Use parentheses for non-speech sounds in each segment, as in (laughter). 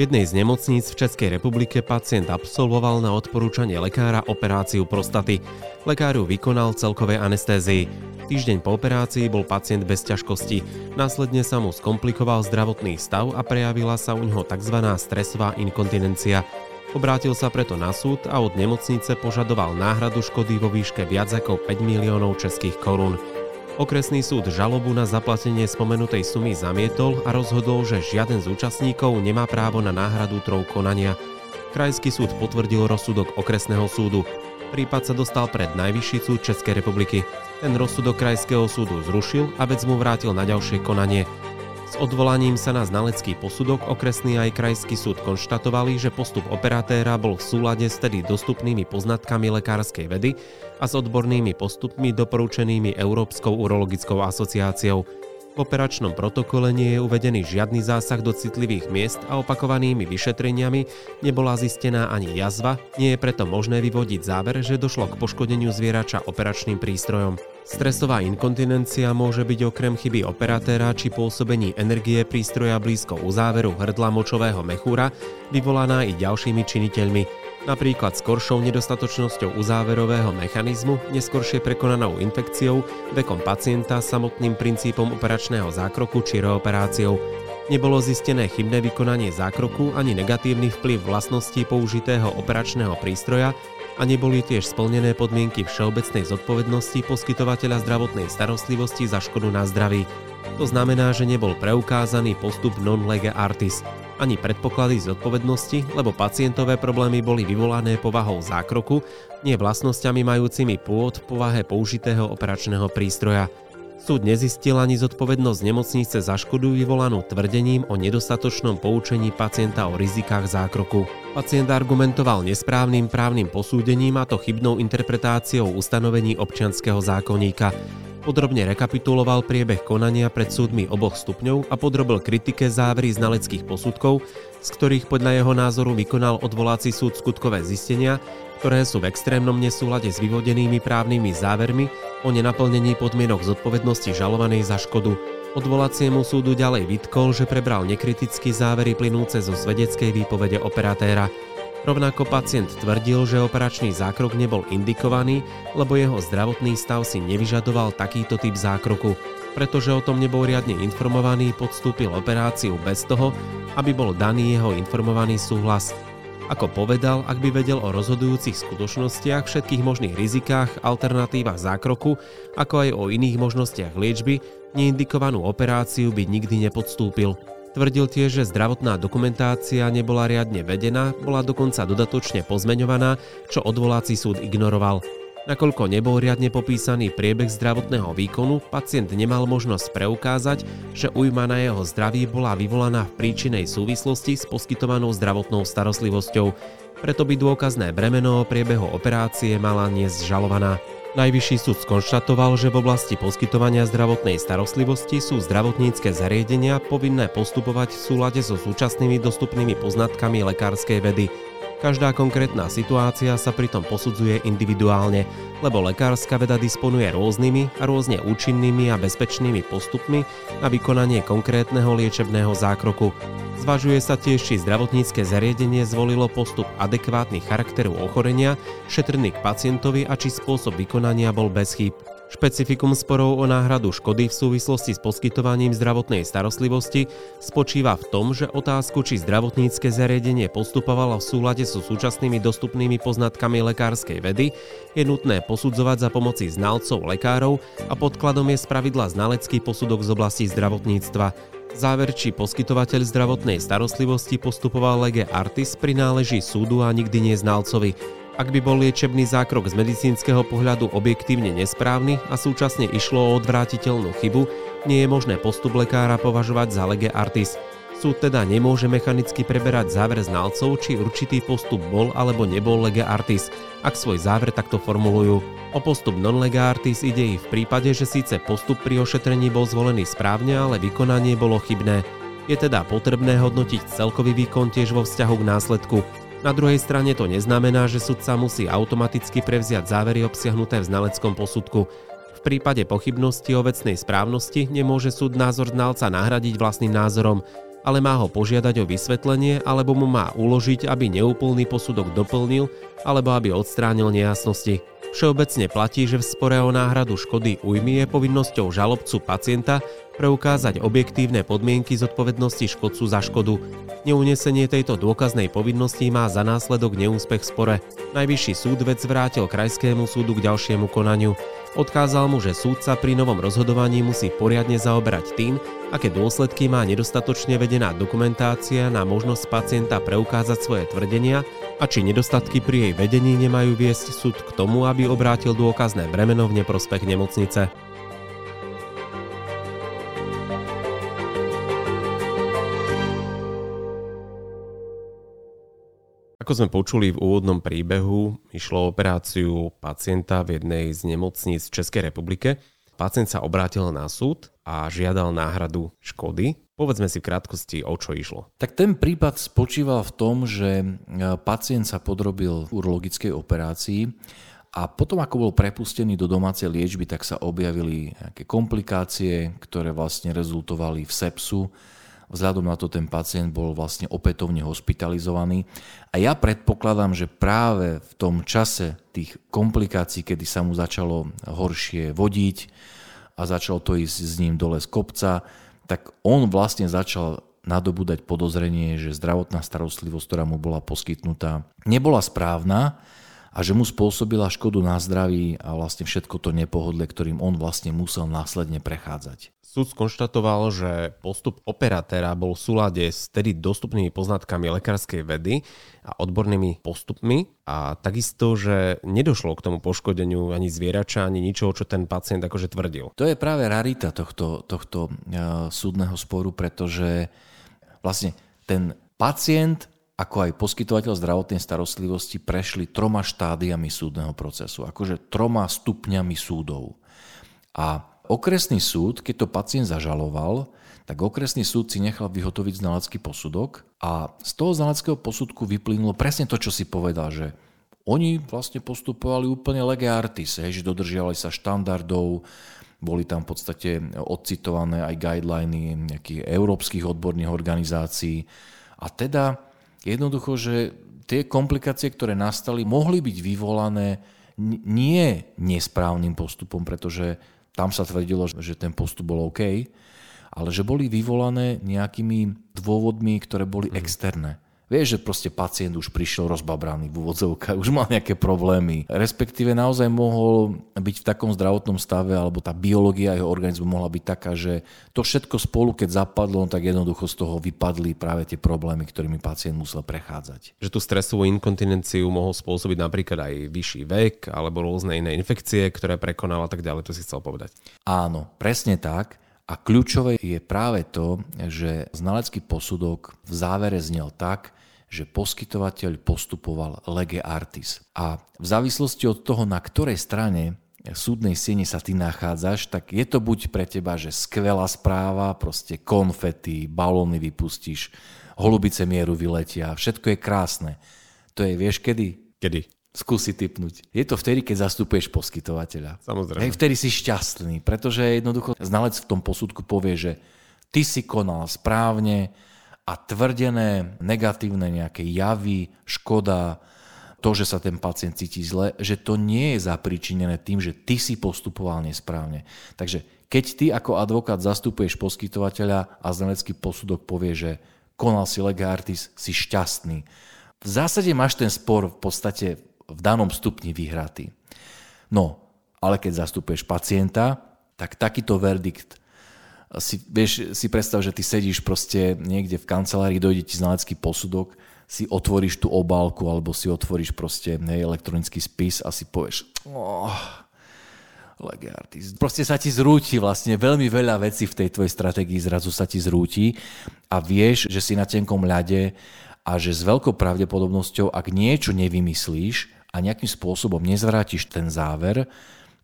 Jednej z nemocníc v Českej republike pacient absolvoval na odporúčanie lekára operáciu prostaty. Lekár ju vykonal celkovej anestézii. Týždeň po operácii bol pacient bez ťažkosti. Následne sa mu skomplikoval zdravotný stav a prejavila sa u neho tzv. stresová inkontinencia. Obrátil sa preto na súd a od nemocnice požadoval náhradu škody vo výške viac ako 5 miliónov českých korún. Okresný súd žalobu na zaplatenie spomenutej sumy zamietol a rozhodol, že žiaden z účastníkov nemá právo na náhradu trov konania. Krajský súd potvrdil rozsudok okresného súdu. Prípad sa dostal pred Najvyšší súd Českej republiky. Ten rozsudok krajského súdu zrušil a vec mu vrátil na ďalšie konanie. S odvolaním sa na znalecký posudok okresný aj krajský súd konštatovali, že postup operatéra bol v súlade s tedy dostupnými poznatkami lekárskej vedy a s odbornými postupmi doporučenými Európskou urologickou asociáciou. V operačnom protokole nie je uvedený žiadny zásah do citlivých miest a opakovanými vyšetreniami nebola zistená ani jazva, nie je preto možné vyvodiť záver, že došlo k poškodeniu zvierača operačným prístrojom. Stresová inkontinencia môže byť okrem chyby operatéra či pôsobení energie prístroja blízko uzáveru hrdla močového mechúra vyvolaná i ďalšími činiteľmi, napríklad skoršou nedostatočnosťou uzáverového mechanizmu, neskoršie prekonanou infekciou, vekom pacienta, samotným princípom operačného zákroku či reoperáciou. Nebolo zistené chybné vykonanie zákroku ani negatívny vplyv vlastností použitého operačného prístroja a neboli tiež splnené podmienky všeobecnej zodpovednosti poskytovateľa zdravotnej starostlivosti za škodu na zdraví. To znamená, že nebol preukázaný postup non lege artis, ani predpoklady zodpovednosti, lebo pacientové problémy boli vyvolané povahou zákroku, nie vlastnosťami majúcimi pôvod v povahe použitého operačného prístroja. Súd nezistil ani zodpovednosť nemocnice za škodu vyvolanú tvrdením o nedostatočnom poučení pacienta o rizikách zákroku. Pacient argumentoval nesprávnym právnym posúdením a to chybnou interpretáciou ustanovení občianského zákonníka. Podrobne rekapituloval priebeh konania pred súdmi oboch stupňov a podrobil kritike závery znaleckých posudkov, z ktorých podľa jeho názoru vykonal odvolací súd skutkové zistenia, ktoré sú v extrémnom nesúlade s vyvodenými právnymi závermi o nenaplnení podmienok zodpovednosti žalovanej za škodu. Odvolaciemu súdu ďalej vytkol, že prebral nekriticky závery plynúce zo svedeckej výpovede operatéra. Rovnako pacient tvrdil, že operačný zákrok nebol indikovaný, lebo jeho zdravotný stav si nevyžadoval takýto typ zákroku. Pretože o tom nebol riadne informovaný, podstúpil operáciu bez toho, aby bol daný jeho informovaný súhlas. Ako povedal, ak by vedel o rozhodujúcich skutočnostiach, všetkých možných rizikách, alternatívach zákroku, ako aj o iných možnostiach liečby, neindikovanú operáciu by nikdy nepodstúpil. Tvrdil tiež, že zdravotná dokumentácia nebola riadne vedená, bola dokonca dodatočne pozmeňovaná, čo odvolací súd ignoroval. Nakoľko nebol riadne popísaný priebeh zdravotného výkonu, pacient nemal možnosť preukázať, že ujma na jeho zdraví bola vyvolaná v príčinej súvislosti s poskytovanou zdravotnou starostlivosťou, preto by dôkazné bremeno o priebehu operácie mala niesť žalovaná. Najvyšší súd skonštatoval, že v oblasti poskytovania zdravotnej starostlivosti sú zdravotnícke zariadenia povinné postupovať v súlade so súčasnými dostupnými poznatkami lekárskej vedy, Každá konkrétna situácia sa pritom posudzuje individuálne, lebo lekárska veda disponuje rôznymi a rôzne účinnými a bezpečnými postupmi na vykonanie konkrétneho liečebného zákroku. Zvažuje sa tiež, či zdravotnícke zariadenie zvolilo postup adekvátny charakteru ochorenia, šetrný k pacientovi a či spôsob vykonania bol bez chýb. Špecifikum sporov o náhradu škody v súvislosti s poskytovaním zdravotnej starostlivosti spočíva v tom, že otázku, či zdravotnícke zariadenie postupovalo v súlade so súčasnými dostupnými poznatkami lekárskej vedy, je nutné posudzovať za pomoci znalcov lekárov a podkladom je spravidla znalecký posudok z oblasti zdravotníctva. Záver, či poskytovateľ zdravotnej starostlivosti postupoval lege artis, prináleží súdu a nikdy nie znalcovi. Ak by bol liečebný zákrok z medicínskeho pohľadu objektívne nesprávny a súčasne išlo o odvrátiteľnú chybu, nie je možné postup lekára považovať za lege artis. Súd teda nemôže mechanicky preberať záver znalcov, či určitý postup bol alebo nebol lege artis, ak svoj záver takto formulujú. O postup non lega artis ide i v prípade, že síce postup pri ošetrení bol zvolený správne, ale vykonanie bolo chybné. Je teda potrebné hodnotiť celkový výkon tiež vo vzťahu k následku. Na druhej strane to neznamená, že sudca musí automaticky prevziať závery obsiahnuté v znaleckom posudku. V prípade pochybnosti o vecnej správnosti nemôže súd názor znalca nahradiť vlastným názorom. ale má ho požiadať o vysvetlenie alebo mu má uložiť, aby neúplný posudok doplnil alebo aby odstránil nejasnosti. Všeobecne platí, že v spore o náhradu škody újmy je povinnosťou žalobcu pacienta preukázať objektívne podmienky zodpovednosti škodcu za škodu. Neunesenie tejto dôkaznej povinnosti má za následok neúspech v spore. Najvyšší súd vec vrátil krajskému súdu k ďalšiemu konaniu. Odkázal mu, že súdca pri novom rozhodovaní musí poriadne zaoberať tým, aké dôsledky má nedostatočne vedená dokumentácia na možnosť pacienta preukázať svoje tvrdenia a či nedostatky pri jej vedení nemajú viesť súd k tomu, aby obrátil dôkazné bremeno v neprospech nemocnice. Ako sme počuli v úvodnom príbehu, išlo o operáciu pacienta v jednej z nemocníc v Českej republike. Pacient sa obrátil na súd a žiadal náhradu škody. Povedzme si v krátkosti, o čo išlo. Tak ten prípad spočíval v tom, že e, pacient sa podrobil urologickej operácii a potom, ako bol prepustený do domácej liečby, tak sa objavili nejaké komplikácie, ktoré vlastne rezultovali v sepsu Vzhľadom na to ten pacient bol vlastne opätovne hospitalizovaný. A ja predpokladám, že práve v tom čase tých komplikácií, kedy sa mu začalo horšie vodiť a začalo to ísť s ním dole z kopca, tak on vlastne začal nadobúdať podozrenie, že zdravotná starostlivosť, ktorá mu bola poskytnutá, nebola správna a že mu spôsobila škodu na zdraví a vlastne všetko to nepohodlie, ktorým on vlastne musel následne prechádzať. Súd skonštatoval, že postup operatéra bol v súlade s tedy dostupnými poznatkami lekárskej vedy a odbornými postupmi a takisto, že nedošlo k tomu poškodeniu ani zvierača, ani ničoho, čo ten pacient akože tvrdil. To je práve rarita tohto, tohto uh, súdneho sporu, pretože vlastne ten pacient ako aj poskytovateľ zdravotnej starostlivosti prešli troma štádiami súdneho procesu, akože troma stupňami súdov. A okresný súd, keď to pacient zažaloval, tak okresný súd si nechal vyhotoviť znalecký posudok a z toho znaleckého posudku vyplynulo presne to, čo si povedal, že oni vlastne postupovali úplne lege artis, že dodržiavali sa štandardov, boli tam v podstate odcitované aj guideliny nejakých európskych odborných organizácií. A teda jednoducho, že tie komplikácie, ktoré nastali, mohli byť vyvolané nie nesprávnym postupom, pretože tam sa tvrdilo, že ten postup bol OK, ale že boli vyvolané nejakými dôvodmi, ktoré boli mm. externé. Vieš, že proste pacient už prišiel rozbabraný v úvodzovkách, už mal nejaké problémy. Respektíve naozaj mohol byť v takom zdravotnom stave, alebo tá biológia jeho organizmu mohla byť taká, že to všetko spolu, keď zapadlo, tak jednoducho z toho vypadli práve tie problémy, ktorými pacient musel prechádzať. Že tú stresovú inkontinenciu mohol spôsobiť napríklad aj vyšší vek, alebo rôzne iné infekcie, ktoré prekonal a tak ďalej, to si chcel povedať. Áno, presne tak. A kľúčové je práve to, že znalecký posudok v závere znel tak, že poskytovateľ postupoval lege artis. A v závislosti od toho, na ktorej strane súdnej siene sa ty nachádzaš, tak je to buď pre teba, že skvelá správa, proste konfety, balóny vypustíš, holubice mieru vyletia, všetko je krásne. To je, vieš kedy? Kedy? Skúsi typnúť. Je to vtedy, keď zastupuješ poskytovateľa. Samozrejme. Hej, vtedy si šťastný, pretože jednoducho znalec v tom posudku povie, že ty si konal správne, a tvrdené negatívne nejaké javy, škoda, to, že sa ten pacient cíti zle, že to nie je zapričinené tým, že ty si postupoval nesprávne. Takže keď ty ako advokát zastupuješ poskytovateľa a znalecký posudok povie, že konal si lega artis, si šťastný. V zásade máš ten spor v podstate v danom stupni vyhratý. No, ale keď zastupuješ pacienta, tak takýto verdikt si, vieš, si predstav, že ty sedíš proste niekde v kancelárii, dojde ti znalecký posudok, si otvoríš tú obálku alebo si otvoríš proste nej, elektronický spis a si povieš oh, legartis. Proste sa ti zrúti vlastne veľmi veľa vecí v tej tvojej stratégii zrazu sa ti zrúti a vieš, že si na tenkom ľade a že s veľkou pravdepodobnosťou, ak niečo nevymyslíš a nejakým spôsobom nezvrátiš ten záver,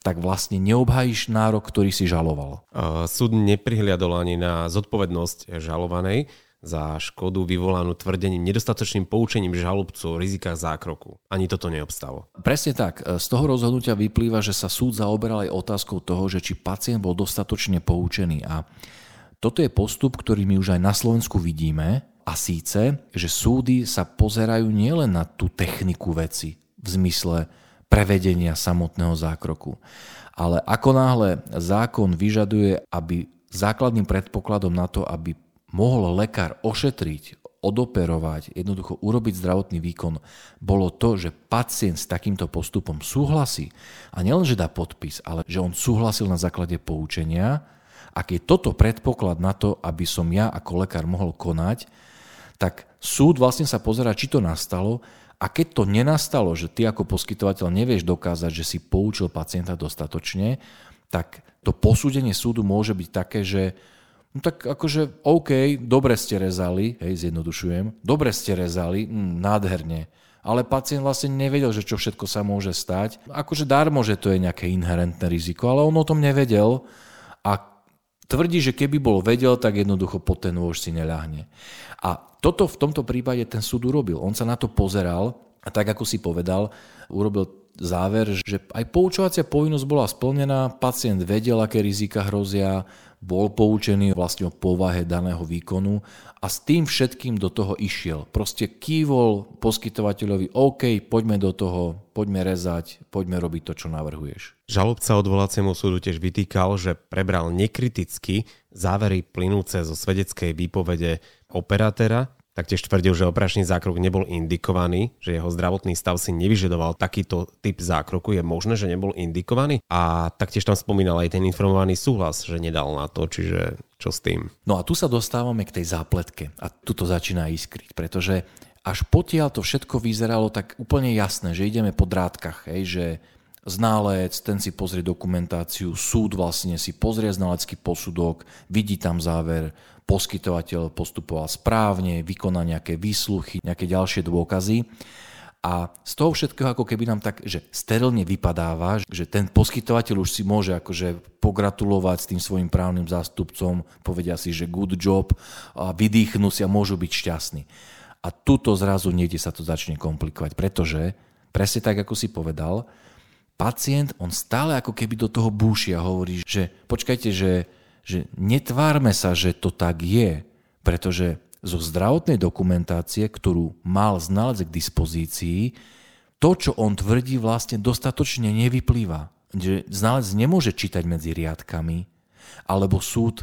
tak vlastne neobhajíš nárok, ktorý si žaloval. Súd neprihliadol ani na zodpovednosť žalovanej za škodu vyvolanú tvrdením nedostatočným poučením žalobcu o rizikách zákroku. Ani toto neobstalo. Presne tak. Z toho rozhodnutia vyplýva, že sa súd zaoberal aj otázkou toho, že či pacient bol dostatočne poučený a Toto je postup, ktorý my už aj na Slovensku vidíme a síce, že súdy sa pozerajú nielen na tú techniku veci v zmysle prevedenia samotného zákroku, ale ako náhle zákon vyžaduje, aby základným predpokladom na to, aby mohol lekár ošetriť, odoperovať, jednoducho urobiť zdravotný výkon, bolo to, že pacient s takýmto postupom súhlasí. A nielen, že dá podpis, ale že on súhlasil na základe poučenia, ak je toto predpoklad na to, aby som ja ako lekár mohol konať, tak súd vlastne sa pozera, či to nastalo a keď to nenastalo, že ty ako poskytovateľ nevieš dokázať, že si poučil pacienta dostatočne, tak to posúdenie súdu môže byť také, že No tak akože OK, dobre ste rezali, hej, zjednodušujem, dobre ste rezali, mm, nádherne, ale pacient vlastne nevedel, že čo všetko sa môže stať. Akože darmo, že to je nejaké inherentné riziko, ale on o tom nevedel tvrdí, že keby bol vedel, tak jednoducho po ten nôž si neľahne. A toto v tomto prípade ten súd urobil. On sa na to pozeral a tak, ako si povedal, urobil záver, že aj poučovacia povinnosť bola splnená, pacient vedel, aké rizika hrozia, bol poučený vlastne o povahe daného výkonu a s tým všetkým do toho išiel. Proste kývol poskytovateľovi, OK, poďme do toho, poďme rezať, poďme robiť to, čo navrhuješ. Žalobca odvolaciemu súdu tiež vytýkal, že prebral nekriticky závery plynúce zo svedeckej výpovede operátora Taktiež tvrdil, že operačný zákrok nebol indikovaný, že jeho zdravotný stav si nevyžadoval takýto typ zákroku. Je možné, že nebol indikovaný? A taktiež tam spomínal aj ten informovaný súhlas, že nedal na to, čiže čo s tým? No a tu sa dostávame k tej zápletke a tu to začína iskriť, pretože až potiaľ to všetko vyzeralo tak úplne jasné, že ideme po drátkach, hej, že ználec, ten si pozrie dokumentáciu, súd vlastne si pozrie znalecký posudok, vidí tam záver, poskytovateľ postupoval správne, vykoná nejaké výsluchy, nejaké ďalšie dôkazy. A z toho všetkého ako keby nám tak, že sterilne vypadáva, že ten poskytovateľ už si môže akože pogratulovať s tým svojim právnym zástupcom, povedia si, že good job a vydýchnú si a môžu byť šťastní. A tuto zrazu niekde sa to začne komplikovať, pretože presne tak, ako si povedal, pacient, on stále ako keby do toho búši a hovorí, že počkajte, že že netvárme sa, že to tak je, pretože zo zdravotnej dokumentácie, ktorú mal znalec k dispozícii, to, čo on tvrdí, vlastne dostatočne nevyplýva. Že znalec nemôže čítať medzi riadkami, alebo súd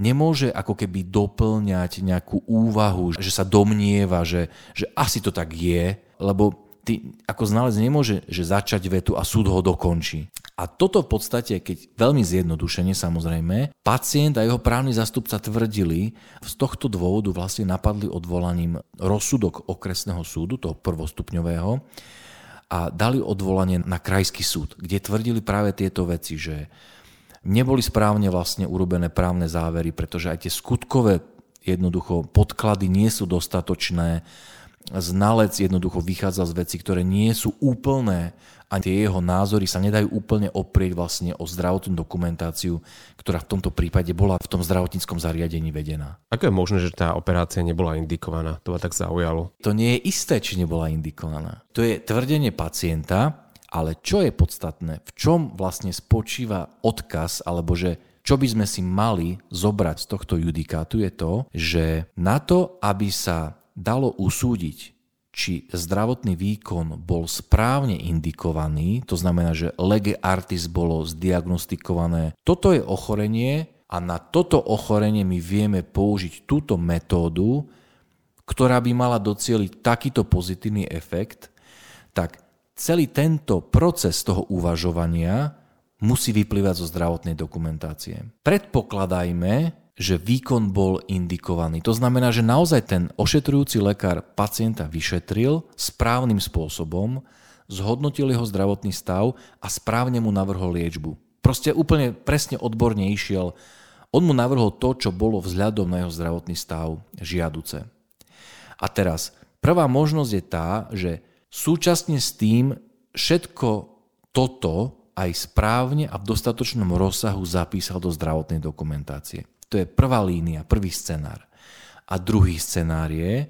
nemôže ako keby doplňať nejakú úvahu, že sa domnieva, že, že asi to tak je, lebo ty ako znalec nemôže že začať vetu a súd ho dokončí. A toto v podstate, keď veľmi zjednodušene samozrejme, pacient a jeho právny zastupca tvrdili, z tohto dôvodu vlastne napadli odvolaním rozsudok okresného súdu, toho prvostupňového, a dali odvolanie na krajský súd, kde tvrdili práve tieto veci, že neboli správne vlastne urobené právne závery, pretože aj tie skutkové jednoducho podklady nie sú dostatočné, znalec jednoducho vychádza z veci, ktoré nie sú úplné a tie jeho názory sa nedajú úplne oprieť vlastne o zdravotnú dokumentáciu, ktorá v tomto prípade bola v tom zdravotníckom zariadení vedená. Ako je možné, že tá operácia nebola indikovaná? To ma tak zaujalo. To nie je isté, či nebola indikovaná. To je tvrdenie pacienta, ale čo je podstatné, v čom vlastne spočíva odkaz, alebo že čo by sme si mali zobrať z tohto judikátu je to, že na to, aby sa dalo usúdiť, či zdravotný výkon bol správne indikovaný, to znamená, že lege artis bolo zdiagnostikované. Toto je ochorenie a na toto ochorenie my vieme použiť túto metódu, ktorá by mala docieliť takýto pozitívny efekt, tak celý tento proces toho uvažovania musí vyplývať zo zdravotnej dokumentácie. Predpokladajme, že výkon bol indikovaný. To znamená, že naozaj ten ošetrujúci lekár pacienta vyšetril správnym spôsobom, zhodnotil jeho zdravotný stav a správne mu navrhol liečbu. Proste úplne presne odborne išiel. On mu navrhol to, čo bolo vzhľadom na jeho zdravotný stav žiaduce. A teraz, prvá možnosť je tá, že súčasne s tým všetko toto aj správne a v dostatočnom rozsahu zapísal do zdravotnej dokumentácie. To je prvá línia, prvý scenár. A druhý scenár je,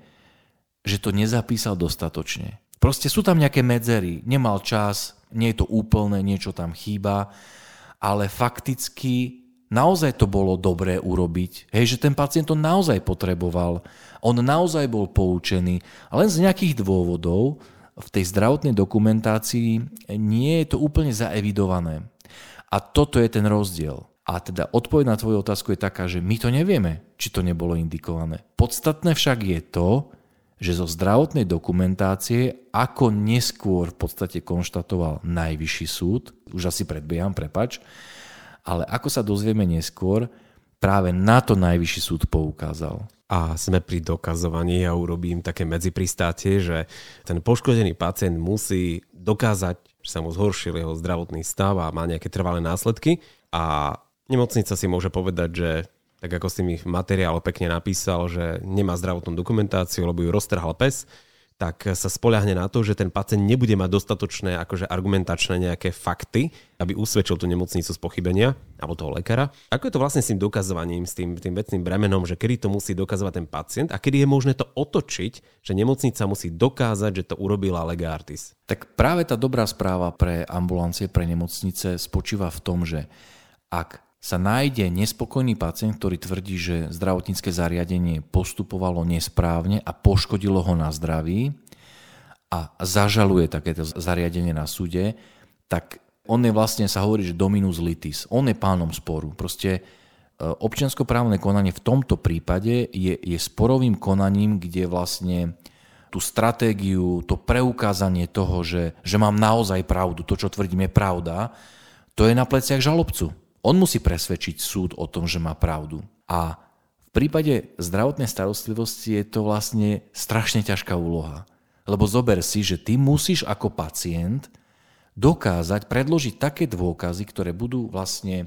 že to nezapísal dostatočne. Proste sú tam nejaké medzery, nemal čas, nie je to úplné, niečo tam chýba, ale fakticky naozaj to bolo dobré urobiť, hej, že ten pacient to naozaj potreboval, on naozaj bol poučený, len z nejakých dôvodov v tej zdravotnej dokumentácii nie je to úplne zaevidované. A toto je ten rozdiel. A teda odpoveď na tvoju otázku je taká, že my to nevieme, či to nebolo indikované. Podstatné však je to, že zo zdravotnej dokumentácie, ako neskôr v podstate konštatoval najvyšší súd, už asi predbieham, prepač, ale ako sa dozvieme neskôr, práve na to najvyšší súd poukázal. A sme pri dokazovaní ja urobím také medzipristátie, že ten poškodený pacient musí dokázať, že sa mu zhoršil jeho zdravotný stav a má nejaké trvalé následky a nemocnica si môže povedať, že tak ako si mi v materiále pekne napísal, že nemá zdravotnú dokumentáciu, lebo ju roztrhal pes, tak sa spoľahne na to, že ten pacient nebude mať dostatočné akože argumentačné nejaké fakty, aby usvedčil tú nemocnicu z pochybenia alebo toho lekára. Ako je to vlastne s tým dokazovaním, s tým, tým vecným bremenom, že kedy to musí dokazovať ten pacient a kedy je možné to otočiť, že nemocnica musí dokázať, že to urobila lega artis? Tak práve tá dobrá správa pre ambulancie, pre nemocnice spočíva v tom, že ak sa nájde nespokojný pacient, ktorý tvrdí, že zdravotnícke zariadenie postupovalo nesprávne a poškodilo ho na zdraví a zažaluje takéto zariadenie na súde, tak on je vlastne, sa hovorí, že dominus litis. On je pánom sporu. Proste e, občianskoprávne konanie v tomto prípade je, je sporovým konaním, kde vlastne tú stratégiu, to preukázanie toho, že, že mám naozaj pravdu, to, čo tvrdím, je pravda, to je na pleciach žalobcu. On musí presvedčiť súd o tom, že má pravdu. A v prípade zdravotnej starostlivosti je to vlastne strašne ťažká úloha. Lebo zober si, že ty musíš ako pacient dokázať predložiť také dôkazy, ktoré budú vlastne e,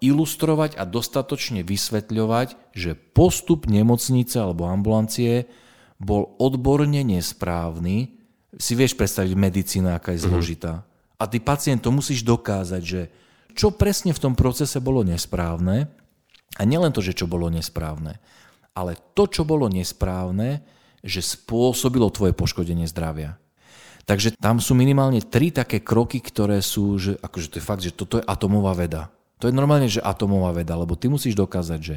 ilustrovať a dostatočne vysvetľovať, že postup nemocnice alebo ambulancie bol odborne nesprávny. Si vieš predstaviť medicína, aká je mhm. zložitá. Mm-hmm. A ty pacient to musíš dokázať, že čo presne v tom procese bolo nesprávne. A nielen to, že čo bolo nesprávne, ale to, čo bolo nesprávne, že spôsobilo tvoje poškodenie zdravia. Takže tam sú minimálne tri také kroky, ktoré sú, že akože to je fakt, že toto je atomová veda. To je normálne, že atomová veda, lebo ty musíš dokázať, že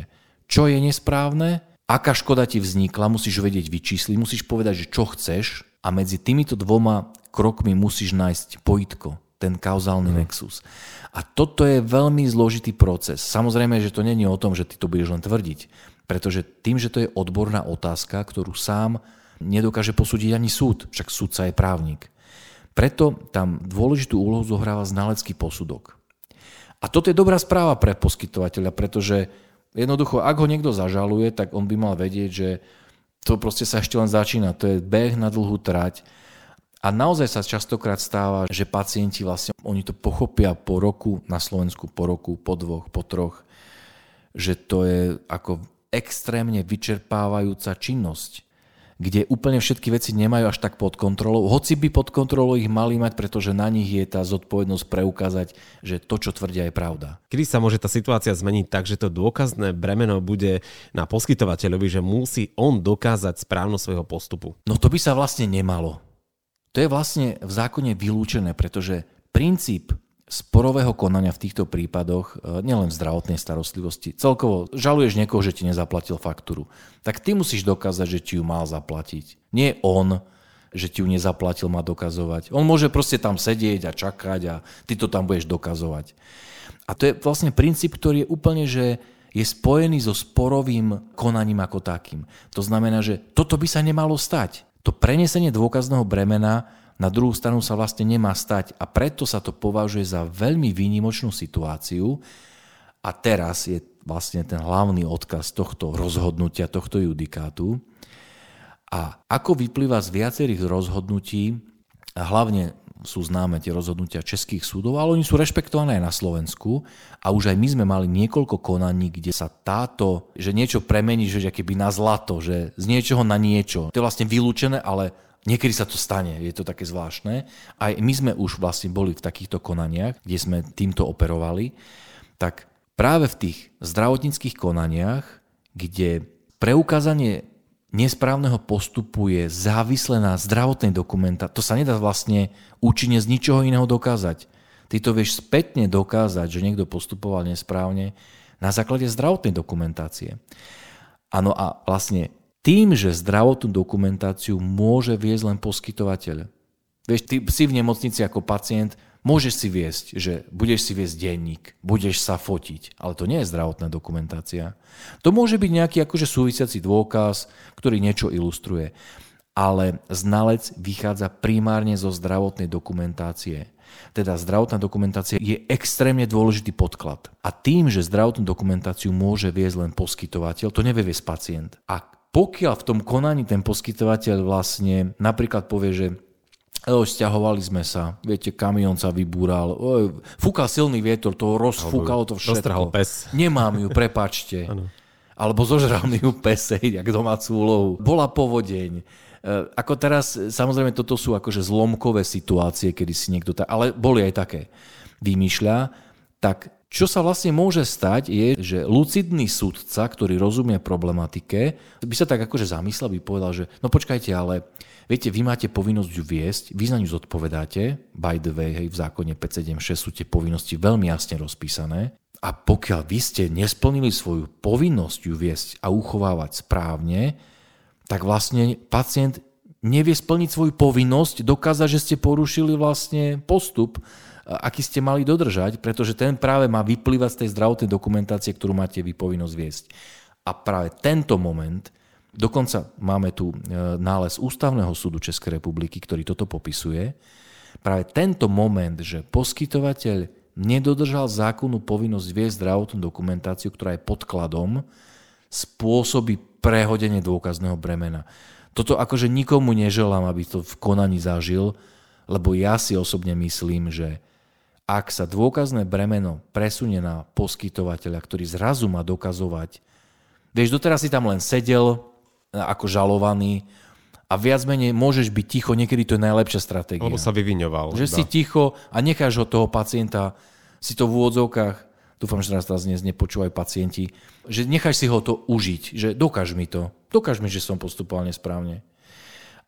čo je nesprávne, aká škoda ti vznikla, musíš vedieť vyčísliť, musíš povedať, že čo chceš a medzi týmito dvoma krokmi musíš nájsť pojitko ten kauzálny mm. nexus. A toto je veľmi zložitý proces. Samozrejme, že to není o tom, že ty to budeš len tvrdiť, pretože tým, že to je odborná otázka, ktorú sám nedokáže posúdiť ani súd, však súdca je právnik. Preto tam dôležitú úlohu zohráva znalecký posudok. A toto je dobrá správa pre poskytovateľa, pretože jednoducho, ak ho niekto zažaluje, tak on by mal vedieť, že to proste sa ešte len začína. To je beh na dlhú trať a naozaj sa častokrát stáva, že pacienti vlastne, oni to pochopia po roku, na Slovensku po roku, po dvoch, po troch, že to je ako extrémne vyčerpávajúca činnosť, kde úplne všetky veci nemajú až tak pod kontrolou, hoci by pod kontrolou ich mali mať, pretože na nich je tá zodpovednosť preukázať, že to, čo tvrdia, je pravda. Kedy sa môže tá situácia zmeniť tak, že to dôkazné bremeno bude na poskytovateľovi, že musí on dokázať správnosť svojho postupu? No to by sa vlastne nemalo. To je vlastne v zákone vylúčené, pretože princíp sporového konania v týchto prípadoch, e, nielen v zdravotnej starostlivosti, celkovo žaluješ niekoho, že ti nezaplatil faktúru, tak ty musíš dokázať, že ti ju mal zaplatiť. Nie on, že ti ju nezaplatil, má dokazovať. On môže proste tam sedieť a čakať a ty to tam budeš dokazovať. A to je vlastne princíp, ktorý je úplne, že je spojený so sporovým konaním ako takým. To znamená, že toto by sa nemalo stať to prenesenie dôkazného bremena na druhú stranu sa vlastne nemá stať a preto sa to považuje za veľmi výnimočnú situáciu a teraz je vlastne ten hlavný odkaz tohto rozhodnutia, tohto judikátu. A ako vyplýva z viacerých rozhodnutí, a hlavne sú známe tie rozhodnutia českých súdov, ale oni sú rešpektované aj na Slovensku a už aj my sme mali niekoľko konaní, kde sa táto, že niečo premení, že keby na zlato, že z niečoho na niečo. To je vlastne vylúčené, ale niekedy sa to stane, je to také zvláštne. Aj my sme už vlastne boli v takýchto konaniach, kde sme týmto operovali, tak práve v tých zdravotníckých konaniach, kde preukázanie nesprávneho postupu je závislé na zdravotnej dokumenta, to sa nedá vlastne účinne z ničoho iného dokázať. Ty to vieš spätne dokázať, že niekto postupoval nesprávne na základe zdravotnej dokumentácie. Áno a vlastne tým, že zdravotnú dokumentáciu môže viesť len poskytovateľ. Vieš, ty si v nemocnici ako pacient, môžeš si viesť, že budeš si viesť denník, budeš sa fotiť, ale to nie je zdravotná dokumentácia. To môže byť nejaký akože súvisiaci dôkaz, ktorý niečo ilustruje. Ale znalec vychádza primárne zo zdravotnej dokumentácie. Teda zdravotná dokumentácia je extrémne dôležitý podklad. A tým, že zdravotnú dokumentáciu môže viesť len poskytovateľ, to nevie viesť pacient. A pokiaľ v tom konaní ten poskytovateľ vlastne napríklad povie, že Oj, stiahovali sme sa, viete, kamión sa vybúral, oj, fúkal silný vietor, to rozfúkalo to všetko. pes. Nemám ju, prepačte. (laughs) Alebo zožral mi ju pese, (laughs) jak domácu úlohu. Bola povodeň. E, ako teraz, samozrejme, toto sú akože zlomkové situácie, kedy si niekto... Ta, ale boli aj také. Vymýšľa, tak čo sa vlastne môže stať je, že lucidný sudca, ktorý rozumie problematike, by sa tak akože zamyslel, by povedal, že no počkajte, ale viete, vy máte povinnosť ju viesť, vy za ňu zodpovedáte, by the way, hej, v zákone 576 sú tie povinnosti veľmi jasne rozpísané, a pokiaľ vy ste nesplnili svoju povinnosť ju viesť a uchovávať správne, tak vlastne pacient nevie splniť svoju povinnosť, dokázať, že ste porušili vlastne postup aký ste mali dodržať, pretože ten práve má vyplývať z tej zdravotnej dokumentácie, ktorú máte vy povinnosť viesť. A práve tento moment, dokonca máme tu e, nález Ústavného súdu Českej republiky, ktorý toto popisuje, práve tento moment, že poskytovateľ nedodržal zákonnú povinnosť viesť zdravotnú dokumentáciu, ktorá je podkladom, spôsobí prehodenie dôkazného bremena. Toto akože nikomu neželám, aby to v konaní zažil, lebo ja si osobne myslím, že ak sa dôkazné bremeno presunie na poskytovateľa, ktorý zrazu má dokazovať, vieš, doteraz si tam len sedel e, ako žalovaný a viac menej môžeš byť ticho, niekedy to je najlepšia stratégia. Lebo sa vyviňoval. Že iba. si ticho a necháš ho toho pacienta, si to v úvodzovkách, dúfam, že teraz dnes nepočúvajú pacienti, že necháš si ho to užiť, že dokáž mi to, dokáž mi, že som postupoval nesprávne.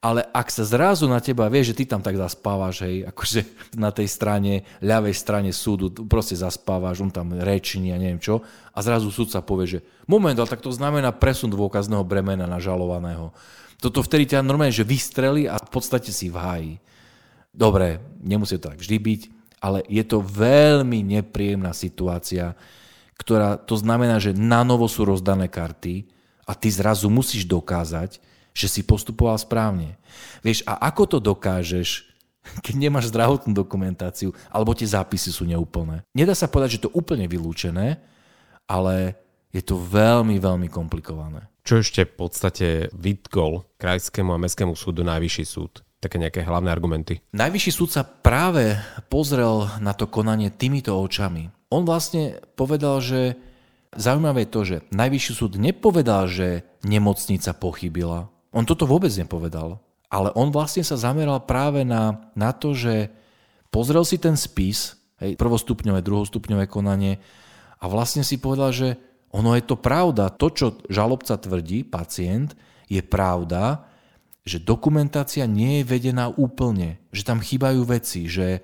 Ale ak sa zrazu na teba vie, že ty tam tak zaspávaš, hej, akože na tej strane, ľavej strane súdu, proste zaspávaš, on tam reční a neviem čo, a zrazu súdca povie, že moment, ale tak to znamená presun dôkazného bremena na žalovaného. Toto vtedy ťa normálne, že vystreli a v podstate si v háji. Dobre, nemusí to tak vždy byť, ale je to veľmi nepríjemná situácia, ktorá to znamená, že na novo sú rozdané karty a ty zrazu musíš dokázať, že si postupoval správne. Vieš, a ako to dokážeš, (laughs) keď nemáš zdravotnú dokumentáciu, alebo tie zápisy sú neúplné. Nedá sa povedať, že to úplne vylúčené, ale je to veľmi, veľmi komplikované. Čo ešte v podstate vytkol Krajskému a Mestskému súdu Najvyšší súd? Také nejaké hlavné argumenty. Najvyšší súd sa práve pozrel na to konanie týmito očami. On vlastne povedal, že zaujímavé je to, že Najvyšší súd nepovedal, že nemocnica pochybila, on toto vôbec nepovedal. Ale on vlastne sa zameral práve na, na to, že pozrel si ten spis, hej, prvostupňové, druhostupňové konanie a vlastne si povedal, že ono je to pravda. To, čo žalobca tvrdí, pacient, je pravda, že dokumentácia nie je vedená úplne, že tam chýbajú veci, že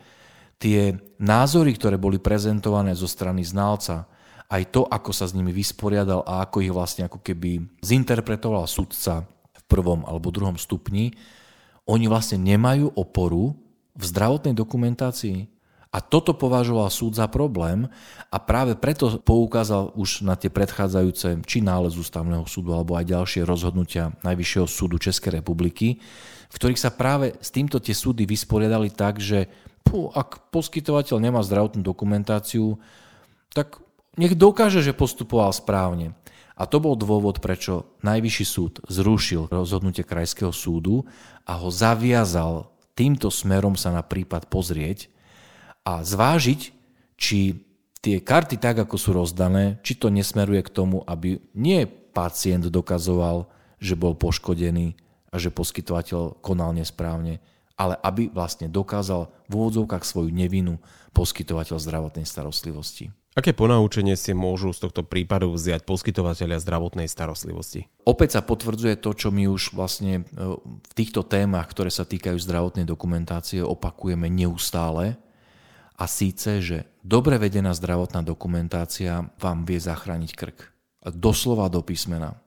tie názory, ktoré boli prezentované zo strany znalca, aj to, ako sa s nimi vysporiadal a ako ich vlastne ako keby zinterpretoval sudca, prvom alebo druhom stupni, oni vlastne nemajú oporu v zdravotnej dokumentácii. A toto považoval súd za problém a práve preto poukázal už na tie predchádzajúce či nález ústavného súdu alebo aj ďalšie rozhodnutia Najvyššieho súdu Českej republiky, v ktorých sa práve s týmto tie súdy vysporiadali tak, že pú, ak poskytovateľ nemá zdravotnú dokumentáciu, tak nech dokáže, že postupoval správne. A to bol dôvod, prečo Najvyšší súd zrušil rozhodnutie Krajského súdu a ho zaviazal týmto smerom sa na prípad pozrieť a zvážiť, či tie karty tak, ako sú rozdané, či to nesmeruje k tomu, aby nie pacient dokazoval, že bol poškodený a že poskytovateľ konal nesprávne, ale aby vlastne dokázal v úvodzovkách svoju nevinu poskytovateľ zdravotnej starostlivosti. Aké ponaučenie si môžu z tohto prípadu vziať poskytovateľia zdravotnej starostlivosti? Opäť sa potvrdzuje to, čo my už vlastne e, v týchto témach, ktoré sa týkajú zdravotnej dokumentácie, opakujeme neustále. A síce, že dobre vedená zdravotná dokumentácia vám vie zachrániť krk. Doslova do písmena.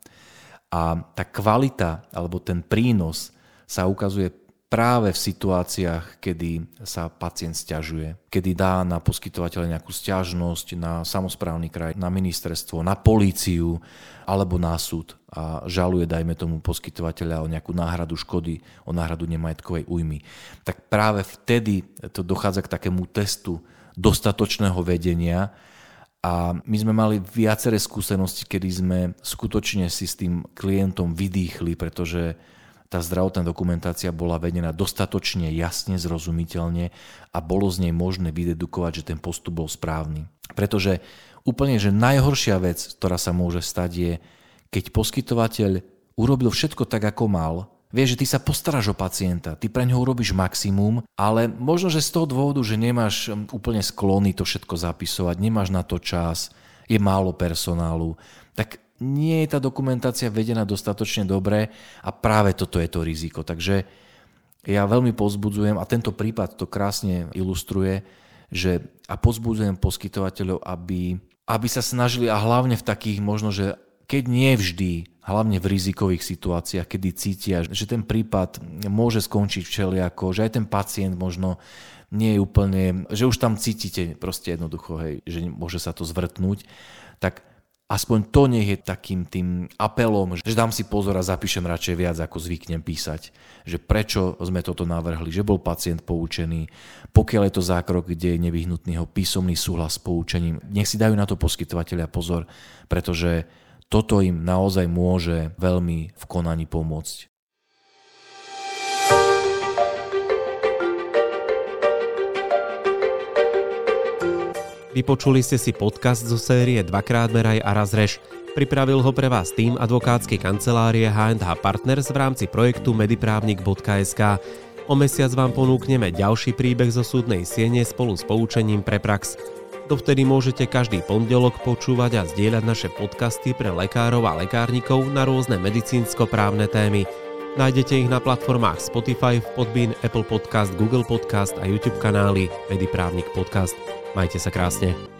A tá kvalita alebo ten prínos sa ukazuje práve v situáciách, kedy sa pacient stiažuje, kedy dá na poskytovateľa nejakú stiažnosť na samozprávny kraj, na ministerstvo, na políciu alebo na súd a žaluje, dajme tomu, poskytovateľa o nejakú náhradu škody, o náhradu nemajetkovej újmy. Tak práve vtedy to dochádza k takému testu dostatočného vedenia a my sme mali viaceré skúsenosti, kedy sme skutočne si s tým klientom vydýchli, pretože tá zdravotná dokumentácia bola vedená dostatočne jasne, zrozumiteľne a bolo z nej možné vydedukovať, že ten postup bol správny. Pretože úplne, že najhoršia vec, ktorá sa môže stať je, keď poskytovateľ urobil všetko tak, ako mal, Vieš, že ty sa postaráš o pacienta, ty pre ňoho urobíš maximum, ale možno, že z toho dôvodu, že nemáš um, úplne sklony to všetko zapisovať, nemáš na to čas, je málo personálu, tak nie je tá dokumentácia vedená dostatočne dobre a práve toto je to riziko. Takže ja veľmi pozbudzujem a tento prípad to krásne ilustruje, že a pozbudzujem poskytovateľov, aby, aby sa snažili a hlavne v takých možno, že keď nie vždy, hlavne v rizikových situáciách, kedy cítia, že ten prípad môže skončiť všelijako, že aj ten pacient možno nie je úplne, že už tam cítite proste jednoducho, hej, že môže sa to zvrtnúť, tak aspoň to nech je takým tým apelom, že dám si pozor a zapíšem radšej viac, ako zvyknem písať. Že prečo sme toto navrhli, že bol pacient poučený, pokiaľ je to zákrok, kde je nevyhnutný ho písomný súhlas s poučením. Nech si dajú na to poskytovateľia pozor, pretože toto im naozaj môže veľmi v konaní pomôcť. Vypočuli ste si podcast zo série Dvakrát meraj a raz reš. Pripravil ho pre vás tým advokátskej kancelárie H&H Partners v rámci projektu mediprávnik.sk. O mesiac vám ponúkneme ďalší príbeh zo súdnej siene spolu s poučením pre prax. Dovtedy môžete každý pondelok počúvať a zdieľať naše podcasty pre lekárov a lekárnikov na rôzne medicínsko-právne témy. Nájdete ich na platformách Spotify, Podbean, Apple Podcast, Google Podcast a YouTube kanály Mediprávnik Podcast. Majte sa krásne.